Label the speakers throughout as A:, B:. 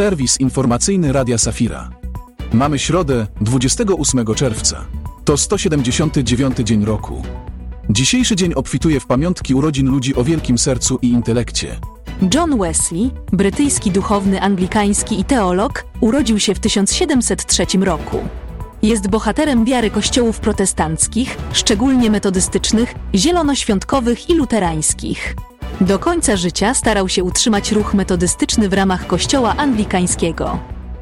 A: serwis informacyjny Radia Safira. Mamy środę, 28 czerwca. To 179 dzień roku. Dzisiejszy dzień obfituje w pamiątki urodzin ludzi o wielkim sercu i intelekcie.
B: John Wesley, brytyjski duchowny anglikański i teolog, urodził się w 1703 roku. Jest bohaterem wiary kościołów protestanckich, szczególnie metodystycznych, zielonoświątkowych i luterańskich. Do końca życia starał się utrzymać ruch metodystyczny w ramach kościoła anglikańskiego.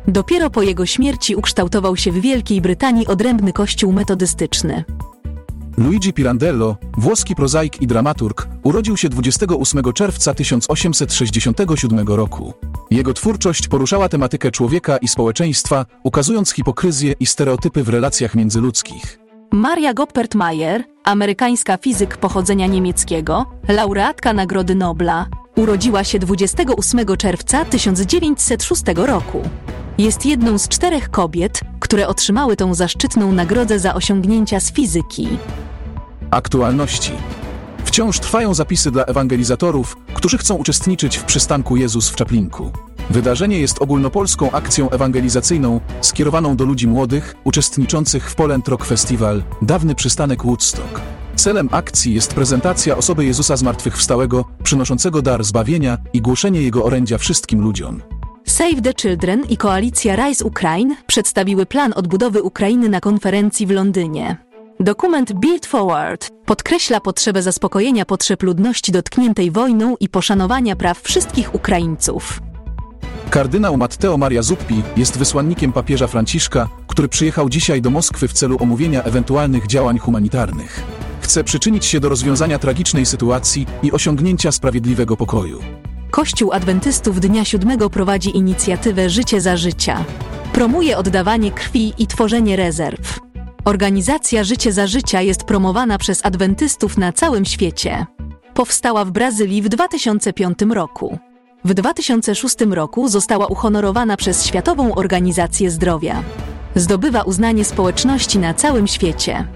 B: Dopiero po jego śmierci ukształtował się w Wielkiej Brytanii odrębny kościół metodystyczny.
A: Luigi Pirandello, włoski prozaik i dramaturg, urodził się 28 czerwca 1867 roku. Jego twórczość poruszała tematykę człowieka i społeczeństwa, ukazując hipokryzję i stereotypy w relacjach międzyludzkich.
B: Maria Goppert-Mayer, amerykańska fizyk pochodzenia niemieckiego, laureatka Nagrody Nobla, urodziła się 28 czerwca 1906 roku. Jest jedną z czterech kobiet, które otrzymały tą zaszczytną nagrodę za osiągnięcia z fizyki.
A: Aktualności. Wciąż trwają zapisy dla ewangelizatorów, którzy chcą uczestniczyć w przystanku Jezus w Czaplinku. Wydarzenie jest ogólnopolską akcją ewangelizacyjną skierowaną do ludzi młodych, uczestniczących w Poland Rock Festival, dawny przystanek Woodstock. Celem akcji jest prezentacja osoby Jezusa Zmartwychwstałego, przynoszącego dar zbawienia i głoszenie Jego orędzia wszystkim ludziom.
B: Save the Children i koalicja Rise Ukraine przedstawiły plan odbudowy Ukrainy na konferencji w Londynie. Dokument Build Forward podkreśla potrzebę zaspokojenia potrzeb ludności dotkniętej wojną i poszanowania praw wszystkich Ukraińców.
A: Kardynał Matteo Maria Zuppi jest wysłannikiem papieża Franciszka, który przyjechał dzisiaj do Moskwy w celu omówienia ewentualnych działań humanitarnych. Chce przyczynić się do rozwiązania tragicznej sytuacji i osiągnięcia sprawiedliwego pokoju.
B: Kościół Adwentystów Dnia Siódmego prowadzi inicjatywę Życie za Życia. Promuje oddawanie krwi i tworzenie rezerw. Organizacja Życie za Życia jest promowana przez adwentystów na całym świecie. Powstała w Brazylii w 2005 roku. W 2006 roku została uhonorowana przez Światową Organizację Zdrowia. Zdobywa uznanie społeczności na całym świecie.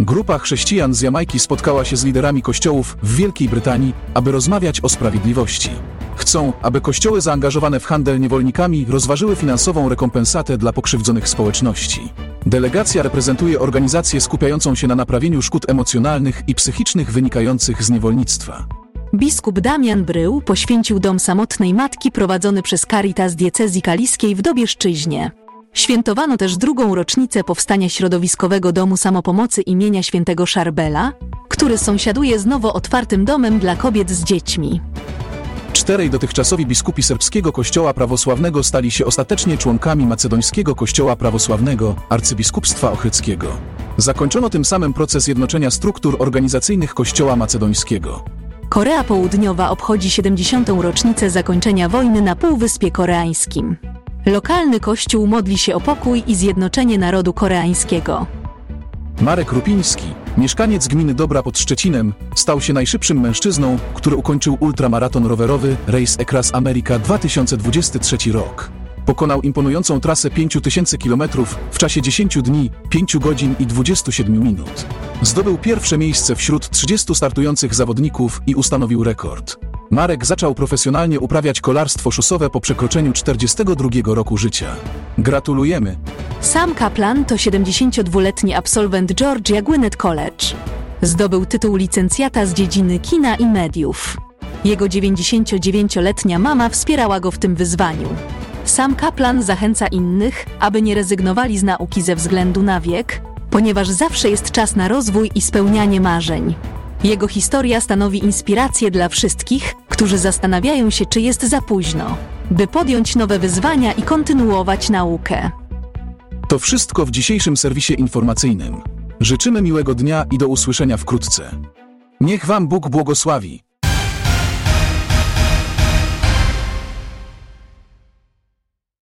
A: Grupa chrześcijan z Jamajki spotkała się z liderami kościołów w Wielkiej Brytanii, aby rozmawiać o sprawiedliwości. Chcą, aby kościoły zaangażowane w handel niewolnikami rozważyły finansową rekompensatę dla pokrzywdzonych społeczności. Delegacja reprezentuje organizację skupiającą się na naprawieniu szkód emocjonalnych i psychicznych wynikających z niewolnictwa.
B: Biskup Damian Brył poświęcił dom samotnej matki prowadzony przez Caritas diecezji kaliskiej w Dobieszczyźnie. Świętowano też drugą rocznicę powstania środowiskowego domu samopomocy imienia świętego Szarbela, który sąsiaduje z nowo otwartym domem dla kobiet z dziećmi.
A: Czterej dotychczasowi biskupi serbskiego kościoła prawosławnego stali się ostatecznie członkami macedońskiego kościoła prawosławnego arcybiskupstwa ochrydzkiego. Zakończono tym samym proces jednoczenia struktur organizacyjnych kościoła macedońskiego.
B: Korea Południowa obchodzi 70. rocznicę zakończenia wojny na Półwyspie Koreańskim. Lokalny kościół modli się o pokój i zjednoczenie narodu koreańskiego.
A: Marek Rupiński, mieszkaniec gminy Dobra pod Szczecinem, stał się najszybszym mężczyzną, który ukończył ultramaraton rowerowy Race Across America 2023 rok. Pokonał imponującą trasę 5000 km w czasie 10 dni, 5 godzin i 27 minut. Zdobył pierwsze miejsce wśród 30 startujących zawodników i ustanowił rekord. Marek zaczął profesjonalnie uprawiać kolarstwo szosowe po przekroczeniu 42 roku życia. Gratulujemy!
B: Sam Kaplan to 72-letni absolwent Georgia Gwinnett College. Zdobył tytuł licencjata z dziedziny kina i mediów. Jego 99-letnia mama wspierała go w tym wyzwaniu. Sam Kaplan zachęca innych, aby nie rezygnowali z nauki ze względu na wiek, ponieważ zawsze jest czas na rozwój i spełnianie marzeń. Jego historia stanowi inspirację dla wszystkich, którzy zastanawiają się, czy jest za późno, by podjąć nowe wyzwania i kontynuować naukę.
A: To wszystko w dzisiejszym serwisie informacyjnym. Życzymy miłego dnia i do usłyszenia wkrótce. Niech Wam Bóg błogosławi.